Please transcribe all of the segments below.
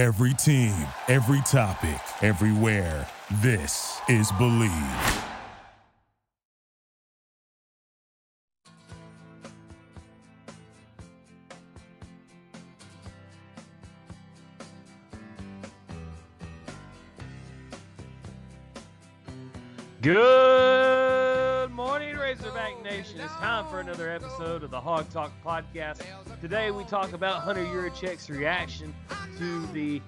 Every team, every topic, everywhere. This is Bleav. Good morning, Razorback Nation. It's time for another episode of the Hawg Talk podcast. Today we talk about Hunter Yurachek's reaction to the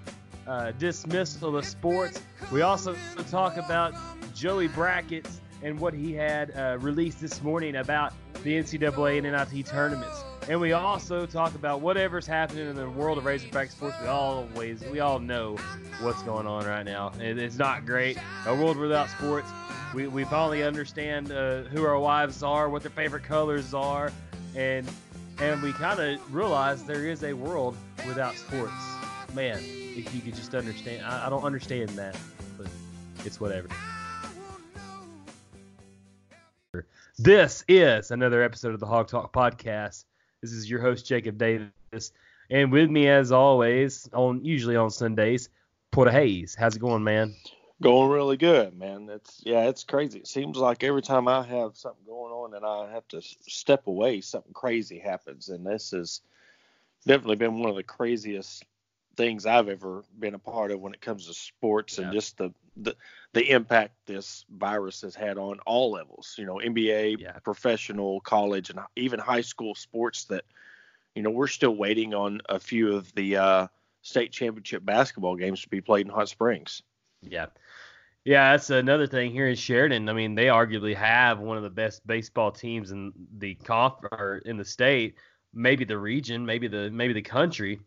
uh, dismissal of sports. We also talk about Joey Brackets and what he had uh, released this morning about the NCAA and NIT tournaments. And we also talk about whatever's happening in the world of Razorback sports. We always, we all know what's going on right now. It, it's not great. A world without sports. We, we finally understand uh, who our wives are, what their favorite colors are, and and we kind of realize there is a world without sports. Man, if you could just understand, I, I don't understand that, but it's whatever. This is another episode of the Hawg Talk podcast. This is your host Jacob Davis, and with me as always, on usually on Sundays, Porter Hayes. How's it going, man? Going really good, man. It's yeah, it's crazy. It seems like every time I have something going on and I have to step away, something crazy happens, and this has definitely been one of the craziest things I've ever been a part of when it comes to sports Yeah. and just the, the the impact this virus has had on all levels. You know, NBA, Yeah. professional, college, and even high school sports. That you know we're still waiting on a few of the uh, state championship basketball games to be played in Hot Springs. Yeah. Yeah, that's another thing here in Sheridan. I mean, they arguably have one of the best baseball teams in the conf or in the state, maybe the region, maybe the maybe the country.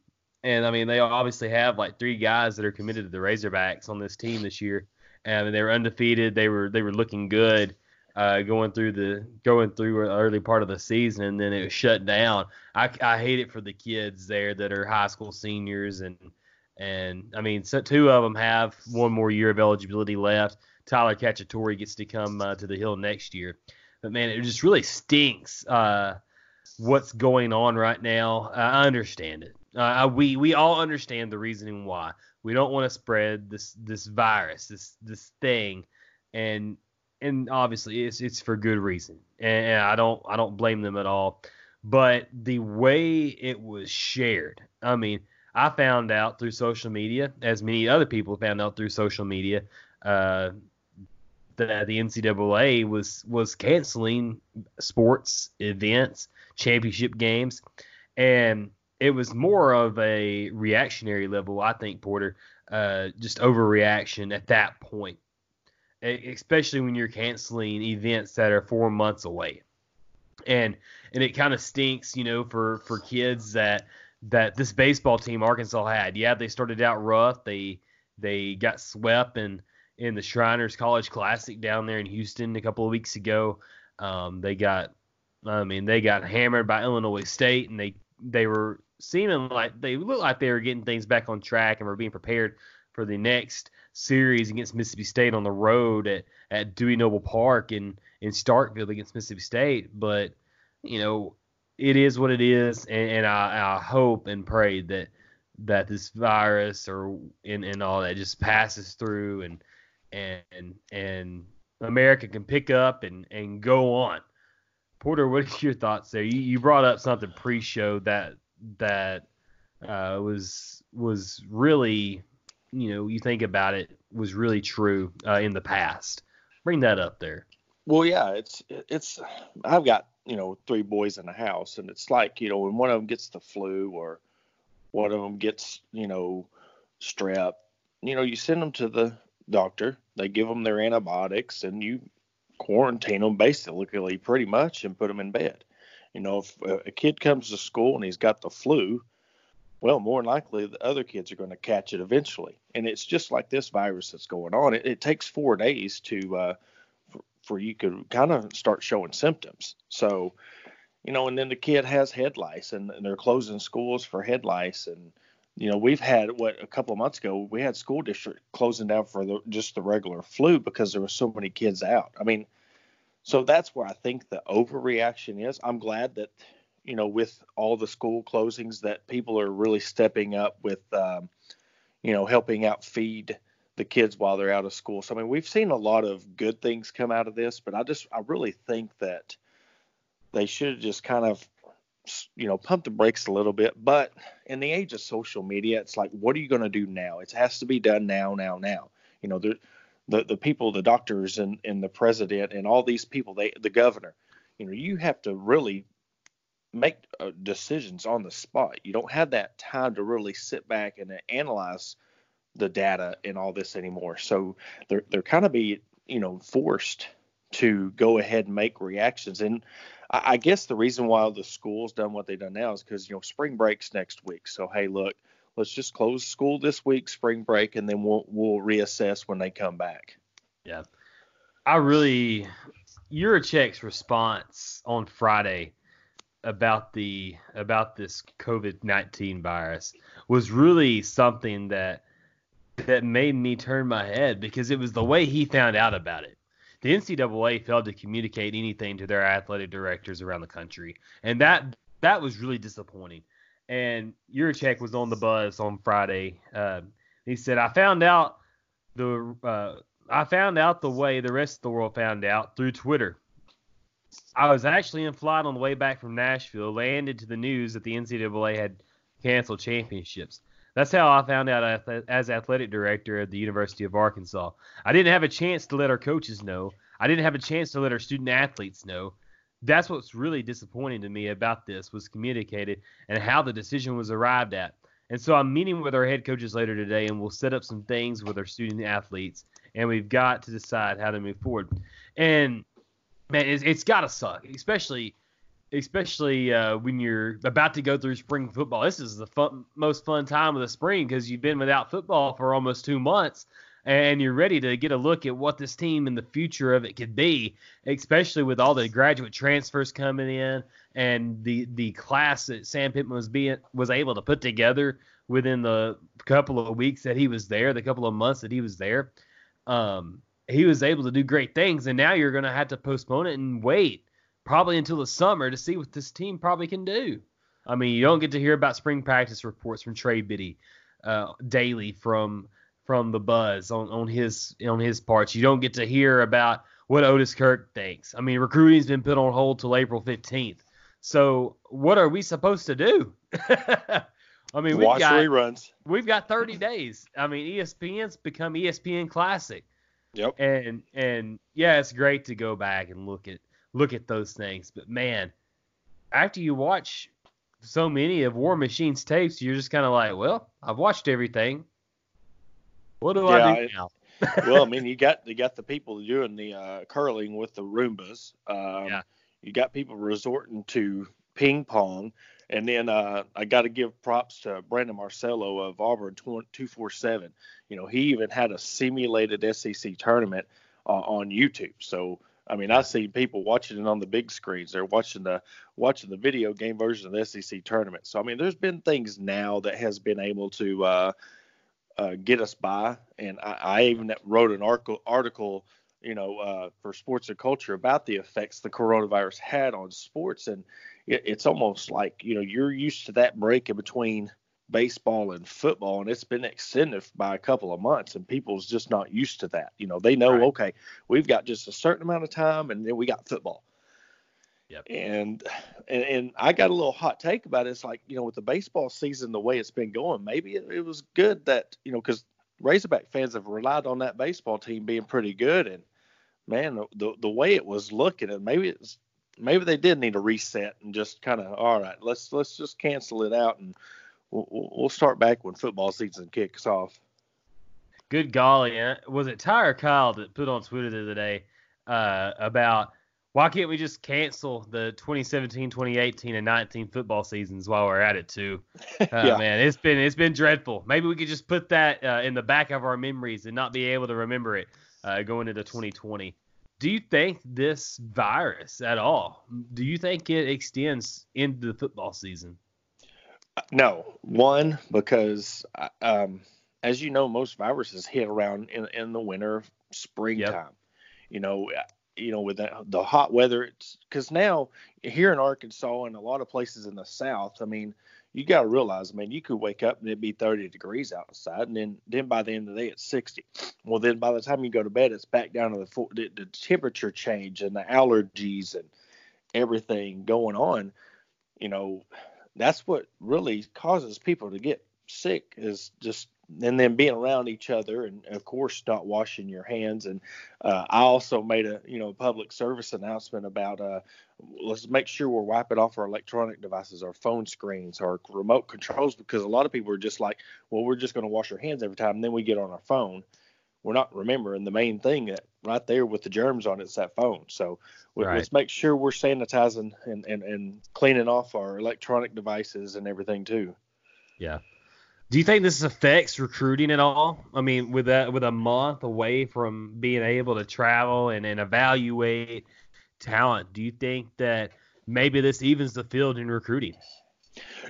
And I mean, they obviously have like three guys that are committed to the Razorbacks on this team this year. And they were undefeated. They were they were looking good uh, going through the going through the early part of the season, and then it was shut down. I, I hate it for the kids there that are high school seniors and and I mean, so two of them have one more year of eligibility left. Tyler Cacciatore gets to come uh, to the Hill next year. But man, it just really stinks uh, what's going on right now. I understand it. Uh, we we all understand the reasoning why we don't want to spread this this virus, this this thing, and and obviously it's it's for good reason, and, and I don't I don't blame them at all. But the way it was shared, I mean, I found out through social media, as many other people found out through social media, uh, that the NCAA was was canceling sports events, championship games, and it was more of a reactionary level, I think, Porter, uh, just overreaction at that point, especially when you're canceling events that are four months away, and and it kind of stinks, you know, for for kids that that this baseball team Arkansas had. Yeah, they started out rough. They they got swept in in the Shriners College Classic down there in Houston a couple of weeks ago. Um, they got, I mean, they got hammered by Illinois State, and they they were seeming like they looked like they were getting things back on track and were being prepared for the next series against Mississippi State on the road at, at Dudy Noble Park in in Starkville against Mississippi State. But you know, it is what it is, and, and I, I hope and pray that that this virus or and, and all that just passes through and and and America can pick up and and go on. Porter, what is your thoughts there? You, you brought up something pre-show that that uh, was was really, you know, you think about it, was really true uh, in the past. Bring that up there. Well, yeah, it's it's I've got you know three boys in the house, and it's like you know when one of them gets the flu or one of them gets you know strep, you know you send them to the doctor, they give them their antibiotics, and you quarantine them basically pretty much and put them in bed. You know if a kid comes to school and he's got the flu, well, more than likely the other kids are going to catch it eventually, and it's just like this virus that's going on. It, it takes four days to uh, for you could kind of start showing symptoms. So, you know, and then the kid has head lice, and, and they're closing schools for head lice, and you know, we've had what a couple of months ago we had school district closing down for the, just the regular flu because there were so many kids out. I mean, so that's where I think the overreaction is. I'm glad that you know with all the school closings that people are really stepping up with um, you know, helping out feed the kids while they're out of school. So I mean, we've seen a lot of good things come out of this, but I just I really think that they should have just kind of you know pump the brakes a little bit. But in the age of social media, it's like, what are you going to do now? It has to be done now, now, now. You know, the the, the people, the doctors, and and the president, and all these people, they the governor. You know, you have to really make uh, decisions on the spot. You don't have that time to really sit back and analyze the data and all this anymore. So they're they're kind of be you know forced to go ahead and make reactions. And I, I guess the reason why the school's done what they've done now is because you know spring breaks next week. So hey, look, let's just close school this week, spring break, and then we'll we'll reassess when they come back. Yeah, I really Yurachek's response on Friday about the about this COVID nineteen virus was really something that that made me turn my head because it was the way he found out about it. The NCAA failed to communicate anything to their athletic directors around the country, and that that was really disappointing. And Yurachek was on the buzz on Friday. Uh, he said, "I found out the uh, I found out the way the rest of the world found out through Twitter. I was actually in flight on the way back from Nashville, landed to the news that the NCAA had canceled championships. That's how I found out as athletic director at the University of Arkansas. I didn't have a chance to let our coaches know. I didn't have a chance to let our student athletes know. That's what's really disappointing to me about this was communicated and how the decision was arrived at. And so I'm meeting with our head coaches later today, and we'll set up some things with our student athletes, and we've got to decide how to move forward. And man, it's, it's got to suck, especially especially uh, when you're about to go through spring football. This is the fun, most fun time of the spring because you've been without football for almost two months, and you're ready to get a look at what this team and the future of it could be, especially with all the graduate transfers coming in and the the class that Sam Pittman was being was able to put together within the couple of weeks that he was there, the couple of months that he was there. Um, he was able to do great things, and now you're going to have to postpone it and wait probably until the summer to see what this team probably can do. I mean, you don't get to hear about spring practice reports from Trey Biddy uh, daily from from the buzz on, on his on his parts. You don't get to hear about what Otis Kirk thinks. I mean, recruiting's been put on hold till April 15th. So what are we supposed to do? I mean, we've Watch got reruns. we've got 30 days. I mean, ESPN's become ESPN Classic. Yep. And and yeah, it's great to go back and look at look at those things. But man, after you watch so many of War Machine's tapes, you're just kind of like, well, I've watched everything. What do Yeah, I do it- now? well, I mean, you got you got the people doing the uh, curling with the Roombas. Um, Yeah. You got people resorting to ping pong, and then uh, I got to give props to Brandon Marcello of Auburn two four seven. You know, he even had a simulated SEC tournament uh, on YouTube. So. I mean, I've seen people watching it on the big screens. They're watching the watching the video game version of the SEC tournament. So I mean, there's been things now that has been able to uh, uh, get us by. And I, I even wrote an article, article you know, uh, for sports and culture about the effects the coronavirus had on sports. And it, it's almost like, you know, you're used to that break in between baseball and football, and it's been extended by a couple of months, and people's just not used to that. You know, they know, Right. okay, we've got just a certain amount of time, and then we got football. Yep. And, and and I got a little hot take about it. It's like you know with the baseball season the way it's been going, maybe it, it was good that you know because Razorback fans have relied on that baseball team being pretty good, and man, the the, the way it was looking, and maybe it's maybe they did need a reset and just kind of all right, let's let's just cancel it out and we'll, we'll start back when football season kicks off. Good golly, uh, was it Ty or Kyle that put on Twitter the other day uh, about why can't we just cancel the 2017, 2018, and 19 football seasons while we're at it too? Uh, Yeah. Man, it's been it's been dreadful. Maybe we could just put that uh, in the back of our memories and not be able to remember it uh, going into 2020. Do you think this virus at all? Do you think it extends into the football season? No, one because uh, um, as you know, most viruses hit around in in the winter, springtime. You know, uh, you know with the, the hot weather, it's because now here in Arkansas and a lot of places in the South, I mean, you got to realize, man, you could wake up and it'd be 30 degrees outside, and then then by the end of the day it's 60. Well, then by the time you go to bed, it's back down to the the, the temperature change and the allergies and everything going on. You know, that's what really causes people to get sick is just and then being around each other and of course not washing your hands. And uh, i also made a you know public service announcement about uh, let's make sure we're wiping off our electronic devices our phone screens our remote controls because a lot of people are just like well we're just going to wash our hands every time and then we get on our phone we're not remembering the main thing that right there with the germs on it's that phone so right. let's make sure we're sanitizing and, and, and cleaning off our electronic devices and everything too yeah do you think this affects recruiting at all? I mean, with that with a month away from being able to travel and, and evaluate talent, do you think that maybe this evens the field in recruiting?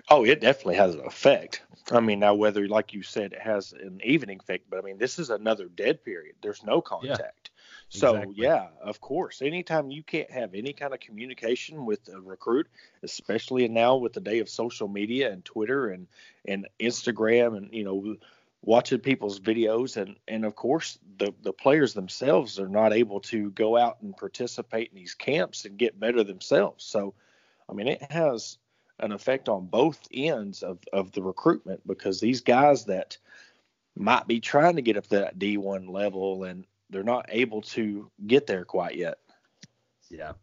Oh, it definitely has an effect. I mean, now whether, like you said, it has an evening effect, but I mean, this is another dead period. There's no contact. So exactly. yeah, of course. Anytime you can't have any kind of communication with a recruit, especially now with the day of social media and Twitter and and Instagram and you know watching people's videos and and of course the the players themselves are not able to go out and participate in these camps and get better themselves. So I mean it has an effect on both ends of of the recruitment because these guys that might be trying to get up to that D1 level and they're not able to get there quite yet. Yeah.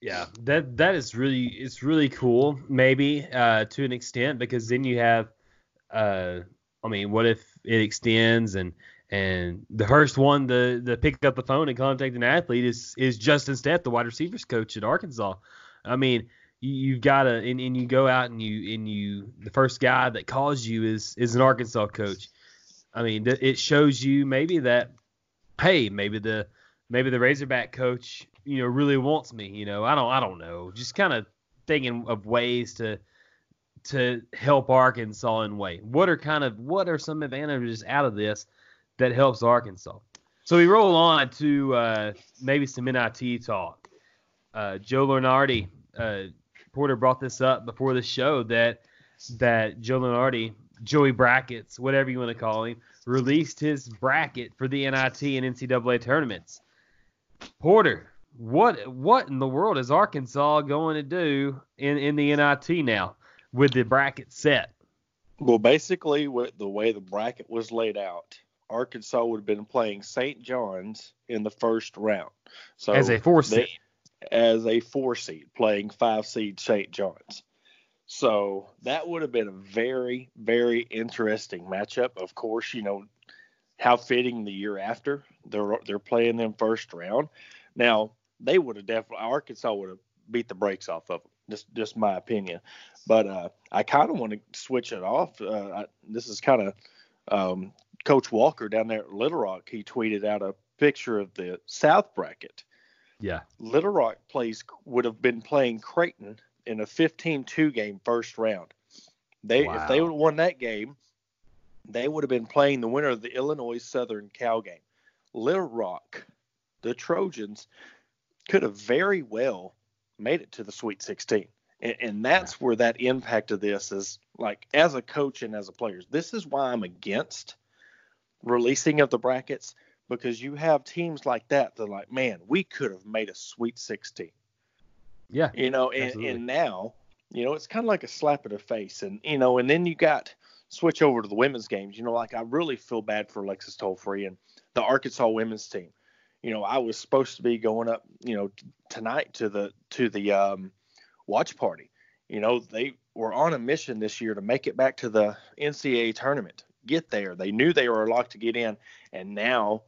Yeah, that that is really it's really cool maybe uh, to an extent because then you have uh, I mean what if it extends and and the first one to, to pick up the phone and contact an athlete is is Justin Stepp, the wide receivers coach at Arkansas. I mean, you, have got to and, and you go out and you and you the first guy that calls you is is an Arkansas coach. I mean, it shows you maybe that hey, maybe the maybe the Razorback coach, you know, really wants me. You know, I don't I don't know. Just kind of thinking of ways to to help Arkansas in way. What are kind of what are some advantages out of this that helps Arkansas? So we roll on to uh, maybe some NIT talk. Uh, Joe Lunardi, uh, Porter brought this up before the show that that Joe Lunardi, Joey Brackets, whatever you want to call him, released his bracket for the NIT and NCAA tournaments. Porter, what what in the world is Arkansas going to do in, in the NIT now with the bracket set? Well, basically, with the way the bracket was laid out, Arkansas would have been playing St. John's in the first round. So as a four seed. As a four seed, playing five seed St. John's. So that would have been a very, very interesting matchup. Of course, you know how fitting the year after they're they're playing them first round. Now they would have definitely Arkansas would have beat the brakes off of them. Just just my opinion. But uh, I kind of want to switch it off. Uh, I, this is kind of um, Coach Walker down there at Little Rock. He tweeted out a picture of the South bracket. Yeah. Little Rock plays would have been playing Creighton in a 15-2 game first round. They wow. if they would have won that game, they would have been playing the winner of the Illinois Southern Cal game. Little Rock, the Trojans, could have very well made it to the Sweet 16. And, and that's where that impact of this is like as a coach and as a player. This is why I'm against releasing of the brackets because you have teams like that that like, man, we could have made a Sweet 16. Yeah. You know, and, and now, you know, it's kind of like a slap in the face. And, you know, and then you got switch over to the women's games. You know, like I really feel bad for Alexis Tolefree and the Arkansas women's team. You know, I was supposed to be going up, you know, t- tonight to the to the um, watch party. You know, they were on a mission this year to make it back to the NCAA tournament. Get there. They knew they were locked to get in, and now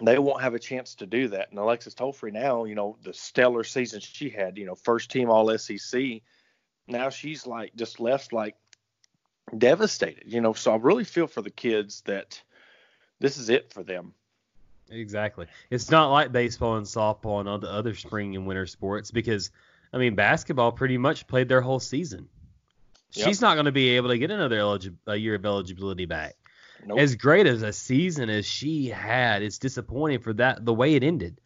they won't have a chance to do that. And Alexis Tolefree now, you know, the stellar season she had, you know, first team All SEC. Now she's like just left like devastated, you know. So I really feel for the kids that this is it for them. Exactly. It's not like baseball and softball and all the other spring and winter sports because I mean basketball pretty much played their whole season. Yep. She's not going to be able to get another eligi- a year of eligibility back. Nope. As great as a season as she had, it's disappointing for that the way it ended.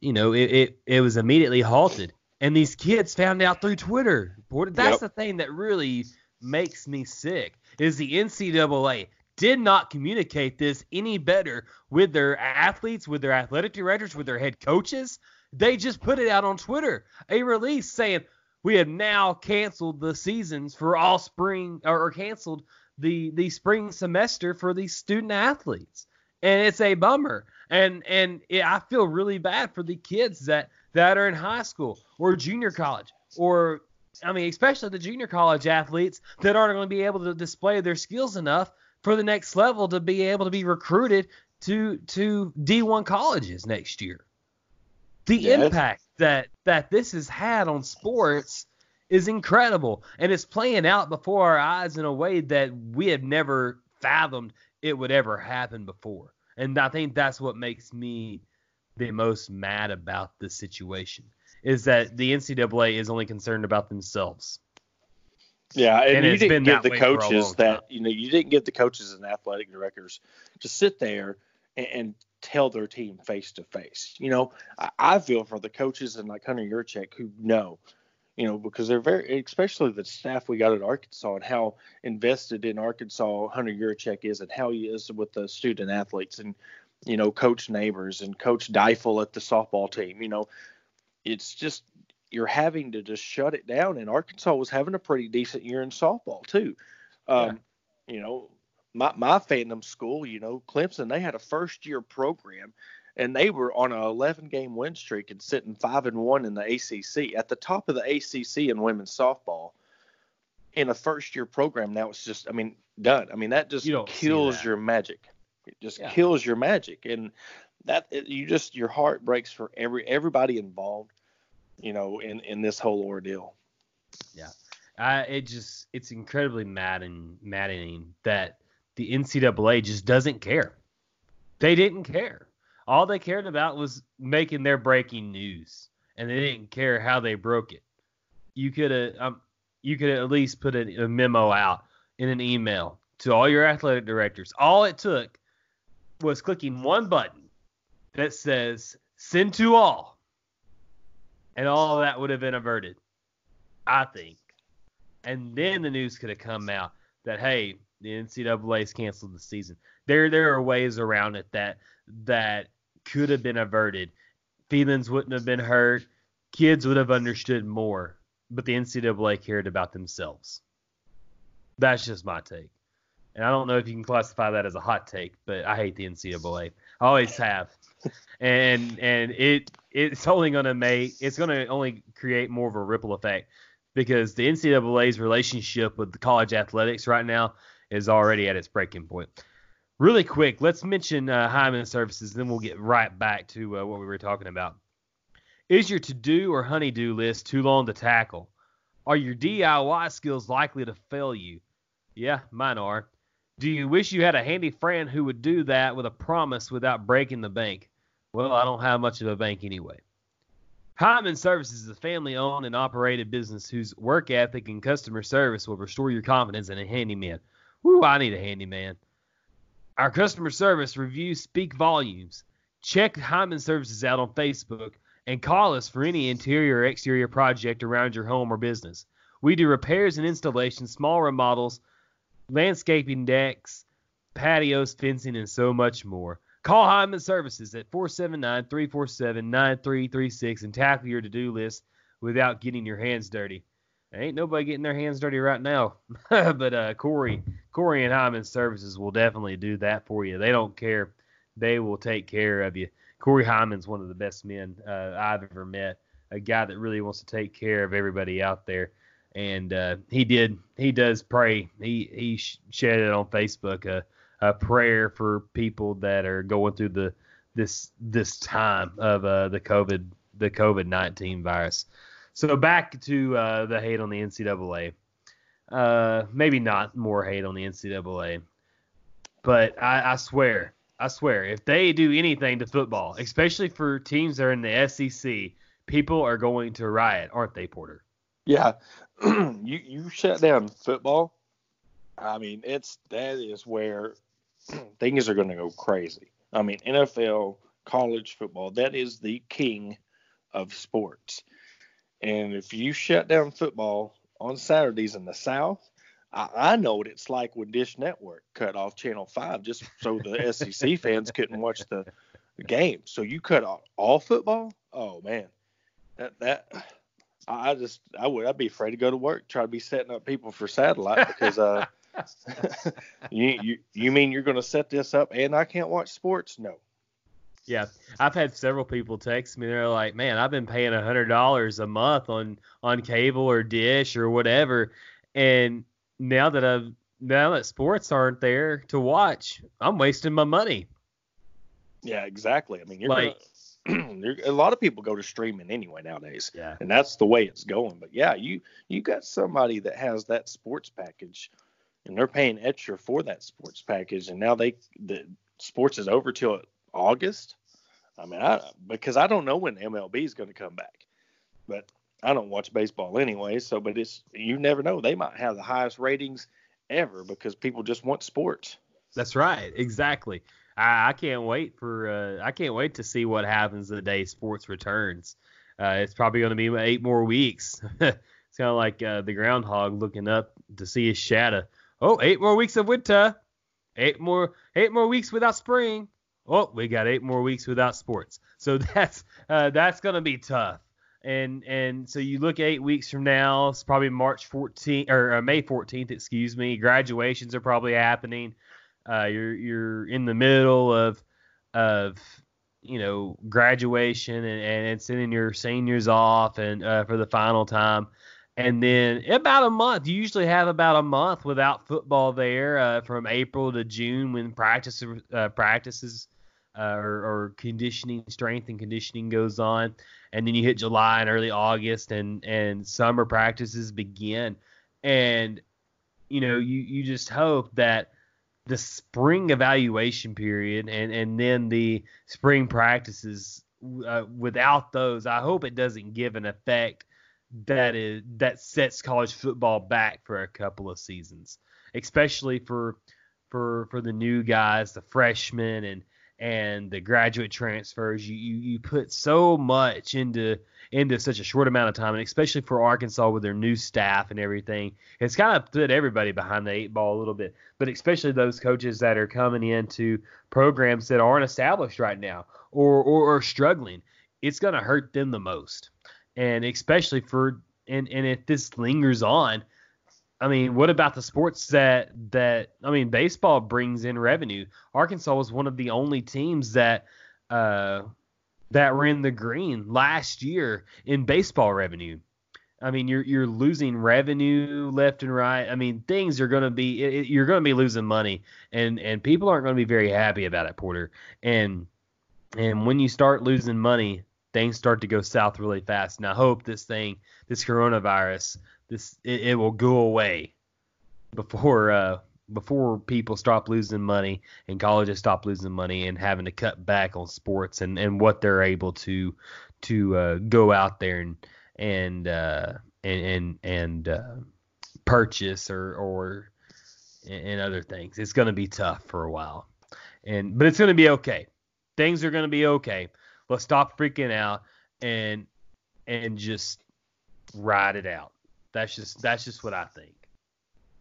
You know, it it, it was immediately halted, and these kids found out through Twitter. That's yep. the thing that really makes me sick is the NCAA did not communicate this any better with their athletes, with their athletic directors, with their head coaches. They just put it out on Twitter, a release saying we have now canceled the seasons for all spring or, or canceled the the spring semester for these student athletes, and it's a bummer. And and it, I feel really bad for the kids that that are in high school or junior college or I mean, especially the junior college athletes that aren't going to be able to display their skills enough for the next level to be able to be recruited to to D1 colleges next year. The yes. impact that that this has had on sports is incredible, and it's playing out before our eyes in a way that we have never fathomed it would ever happen before. And I think that's what makes me the most mad about this situation is that the NCAA is only concerned about themselves. Yeah, and, and you didn't give the coaches that you know you didn't give the coaches and athletic directors to sit there and, and tell their team face to face. You know, I, I, feel for the coaches and like Hunter Yurachek who know, you know, because they're very, especially the staff we got at Arkansas and how invested in Arkansas Hunter Yurachek is and how he is with the student athletes and you know Coach Neighbors and Coach Deifel at the softball team. You know, it's just you're having to just shut it down. And Arkansas was having a pretty decent year in softball too. Um, yeah. You know, my my fandom school, you know, Clemson, they had a first year program, and they were on an 11 game win streak and sitting five and one in the ACC at the top of the ACC in women's softball. In a first year program, now it's just, I mean, done. I mean, that just kills that. your magic. It just yeah. kills your magic, and that you just your heart breaks for every everybody involved you know, in in this whole ordeal. Yeah, uh, it just it's incredibly maddening, maddening that the NCAA just doesn't care. They didn't care. All they cared about was making their breaking news, and they didn't care how they broke it. You could have um, you could at least put a, a memo out in an email to all your athletic directors. All it took was clicking one button that says send to all and all that would have been averted, I think. And then the news could have come out that hey, the NCAA's canceled the season. There there are ways around it that that could have been averted. Feelings wouldn't have been hurt. Kids would have understood more. But the NCAA cared about themselves. That's just my take. And I don't know if you can classify that as a hot take, but I hate the NCAA. I always have. and and it it's only to make it's to only create more of a ripple effect because the NCAA's relationship with the college athletics right now is already at its breaking point. Really quick, let's mention uh, Hyman Services, then we'll get right back to uh, what we were talking about. Is your to-do or honey-do list too long to tackle? Are your DIY skills likely to fail you? Yeah, mine are. Do you wish you had a handy friend who would do that with a promise without breaking the bank? Well, I don't have much of a bank anyway. Hyman Services is a family owned and operated business whose work ethic and customer service will restore your confidence in a handyman. Woo, I need a handyman. Our customer service reviews speak volumes. Check Hyman Services out on Facebook and call us for any interior or exterior project around your home or business. We do repairs and installations, small remodels, landscaping decks, patios, fencing, and so much more. Call Hyman Services at 479 347 9336 and tackle your to do list without getting your hands dirty. Ain't nobody getting their hands dirty right now, but uh, Corey, Corey and Hyman Services will definitely do that for you. They don't care; they will take care of you. Corey Hyman's one of the best men uh, I've ever met. A guy that really wants to take care of everybody out there and uh, he did he does pray. He he shared it on Facebook a, a prayer for people that are going through the this this time of uh, the COVID the COVID nineteen virus. So back to uh, the hate on the NCAA. Uh, maybe not more hate on the NCAA, but I, I swear, I swear, if they do anything to football, especially for teams that are in the SEC, people are going to riot, aren't they, Porter? Yeah, you you shut down football. I mean, it's that is where things are going to go crazy. I mean, NFL, college football, that is the king of sports. And if you shut down football on Saturdays in the South, I, I know what it's like when Dish Network cut off Channel Five just so the SEC fans couldn't watch the, the game. So you cut off all football? Oh man, that that I just I would I'd be afraid to go to work try to be setting up people for satellite because uh you you you mean you're going to set this up and I can't watch sports? No. Yeah, I've had several people text me. They're like, "Man, I've been paying a hundred dollars a month on on cable or dish or whatever, and now that I've now that sports aren't there to watch, I'm wasting my money." Yeah, exactly. I mean, you're Like- gonna, a lot of people go to streaming anyway nowadays, Yeah. and that's the way it's going. But yeah, you you got somebody that has that sports package, and they're paying extra for that sports package, and now they the sports is over till August. I mean, I because I don't know when MLB is going to come back, but I don't watch baseball anyway. So, but it's you never know. They might have the highest ratings ever because people just want sports. That's right, exactly. I, I can't wait for uh, I can't wait to see what happens the day sports returns. Uh, it's probably going to be eight more weeks. it's kind of like uh, the groundhog looking up to see his shadow. Oh, eight more weeks of winter. Eight more eight more weeks without spring. Oh, we got eight more weeks without sports. So that's uh, that's to be tough. And and so you look eight weeks from now, it's probably March 14th or uh, May 14th, excuse me. Graduations are probably happening. Uh, you're you're in the middle of of you know graduation and, and sending your seniors off and uh, for the final time, and then about a month. You usually have about a month without football there uh, from April to June when practice uh, practices uh, or, or conditioning, strength and conditioning goes on, and then you hit July and early August and and summer practices begin, and you know you you just hope that the spring evaluation period and and then the spring practices uh, without those i hope it doesn't give an effect that is that sets college football back for a couple of seasons especially for for for the new guys the freshmen and and the graduate transfers you you, you put so much into into such a short amount of time and especially for arkansas with their new staff and everything it's kind of put everybody behind the eight ball a little bit. But especially those coaches that are coming into programs that aren't established right now or or, or struggling it's going to hurt them the most. And especially for and and if this lingers on I mean, what about the sports that that I mean, baseball brings in revenue. Arkansas was one of the only teams that uh that were in the green last year in baseball revenue. I mean, you're you're losing revenue left and right. I mean, things are going to be it, you're going to be losing money, and and people aren't going to be very happy about it, Porter. And and when you start losing money, things start to go south really fast. And I hope this thing, this coronavirus, this it, it will go away before uh before people stop losing money and colleges stop losing money and having to cut back on sports and and what they're able to to uh, go out there and and uh, and and, and uh, purchase or or and other things. It's going to be tough for a while, and but it's going to be okay. Things are going to be okay. Let's stop freaking out and and just ride it out. That's just that's just what I think.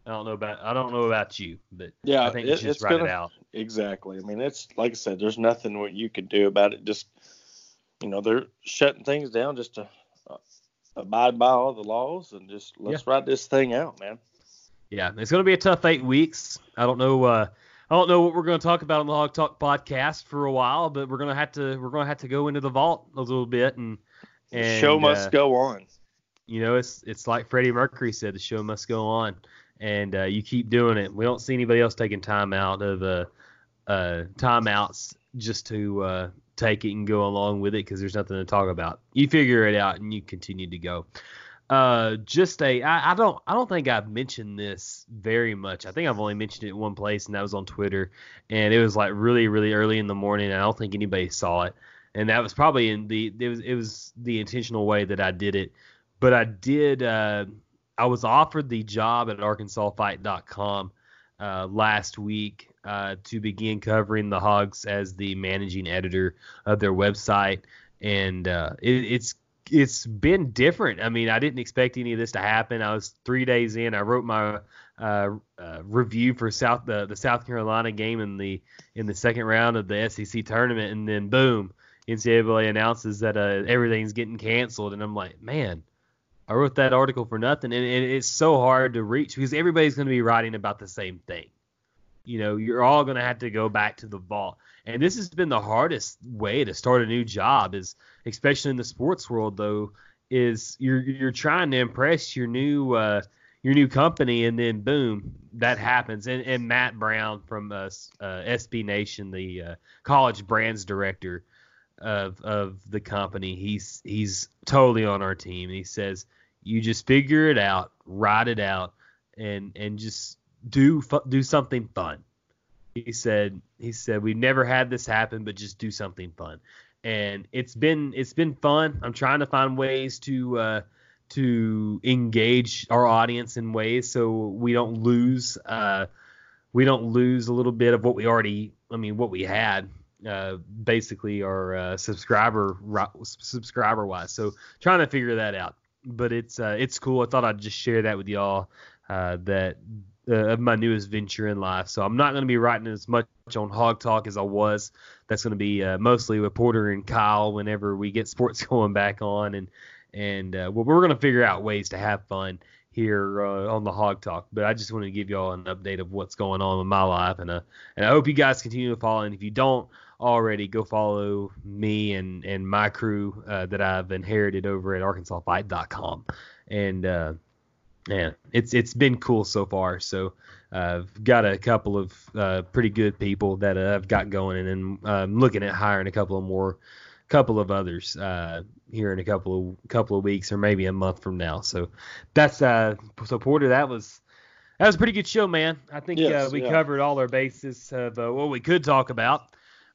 I don't know about I don't know about you, but Yeah, I think it- it's just it's ride it gonna- out. Exactly. I mean, it's like I said, there's nothing what you can do about it. Just, you know, they're shutting things down just to uh, abide by all the laws and just let's write this thing out, man. Yeah, it's going to be a tough eight weeks. I don't know. Uh, I don't know what we're going to talk about on the Hawg Talk podcast for a while, but we're going to have to we're going to have to go into the vault a little bit and The and show must uh, go on. You know, it's it's like Freddie Mercury said, the show must go on, and uh, you keep doing it. We don't see anybody else taking time out of uh, uh, timeouts just to uh, take it and go along with it because there's nothing to talk about. You figure it out and you continue to go. Uh, just a, I, I don't, I don't think I've mentioned this very much. I think I've only mentioned it in one place, and that was on Twitter, and it was like really, really early in the morning. And I don't think anybody saw it, and that was probably in the, it was, it was the intentional way that I did it but I did. Uh, I was offered the job at ArkansasFight.com uh, last week uh, to begin covering the Hogs as the managing editor of their website, and uh, it, it's it's been different. I mean, I didn't expect any of this to happen. I was three days in. I wrote my uh, uh, review for South the, the South Carolina game in the in the second round of the SEC tournament, and then boom, NCAA announces that uh, everything's getting canceled, and I'm like, man, I wrote that article for nothing, and, and it's so hard to reach because everybody's going to be writing about the same thing. You know, you're all going to have to go back to the vault, and this has been the hardest way to start a new job, is especially in the sports world though, is you're you're trying to impress your new uh, your new company, and then boom, that happens. And, and Matt Brown from uh, uh, SB Nation, the uh, college brands director of of the company, he's he's totally on our team. He says you just figure it out, write it out, and and just do do something fun. He said he said we've never had this happen, but just do something fun. And it's been it's been fun. I'm trying to find ways to uh, to engage our audience in ways so we don't lose uh, we don't lose a little bit of what we already I mean what we had uh, basically our uh, subscriber subscriber wise. So trying to figure that out, but it's uh, it's cool. I thought I'd just share that with y'all uh, that uh, of my newest venture in life. So I'm not going to be writing as much on Hawg Talk as I was. That's going to be uh, mostly with Porter and Kyle whenever we get sports going back on and and uh, well, we're going to figure out ways to have fun here uh, on the Hawg Talk. But I just wanted to give you all an update of what's going on in my life, and uh, and I hope you guys continue to follow. And if you don't already, go follow me and and my crew uh, that I've inherited over at ArkansasFight.com. And uh, yeah, it's it's been cool so far. So uh, I've got a couple of uh, pretty good people that I've got going, and then I'm looking at hiring a couple of more couple of others uh, here in a couple of couple of weeks or maybe a month from now. So that's uh, so Porter. That was that was a pretty good show, man. I think yes, uh, we yeah. covered all our bases of uh, what we could talk about.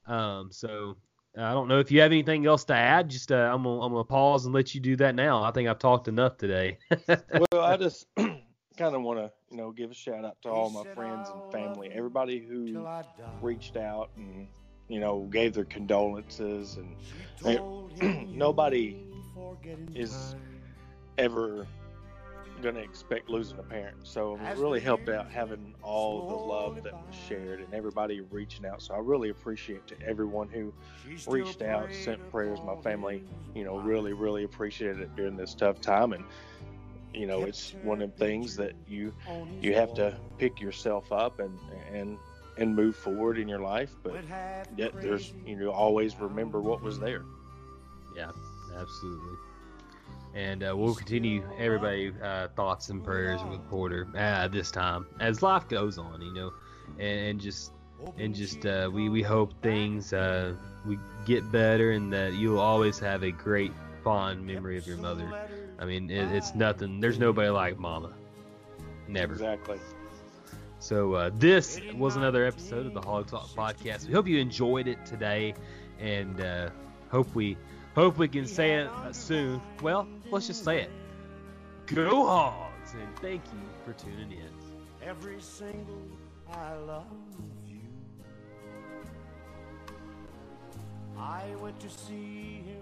Um, so I don't know if you have anything else to add. Just uh, I'm gonna I'm gonna pause and let you do that now. I think I've talked enough today. well, I just kind of want to you know give a shout out to all my friends and family, everybody who reached out and you know, gave their condolences, and nobody is ever going to expect losing a parent. So it really helped out having all the love that was shared and everybody reaching out. So I really appreciate to everyone who reached out, sent prayers. My family, you know, really, really appreciated it during this tough time. And you know, it's one of the things that you you have to pick yourself up and and and move forward in your life. But yet there's you know always remember what was there. Yeah, absolutely. And uh, we'll continue everybody uh, thoughts and prayers with Porter uh, this time as life goes on, you know, and, just and just uh, we we hope things uh, we get better and that you'll always have a great fond memory of your mother. I mean, it, it's nothing. There's nobody like Mama. Never. Exactly. So uh, this was another episode of the Hawg Talk podcast. We hope you enjoyed it today, and uh, hope we hope we can say it soon. Well, let's just say it. Go Hogs, and thank you for tuning in. Every single I love you. I went to see him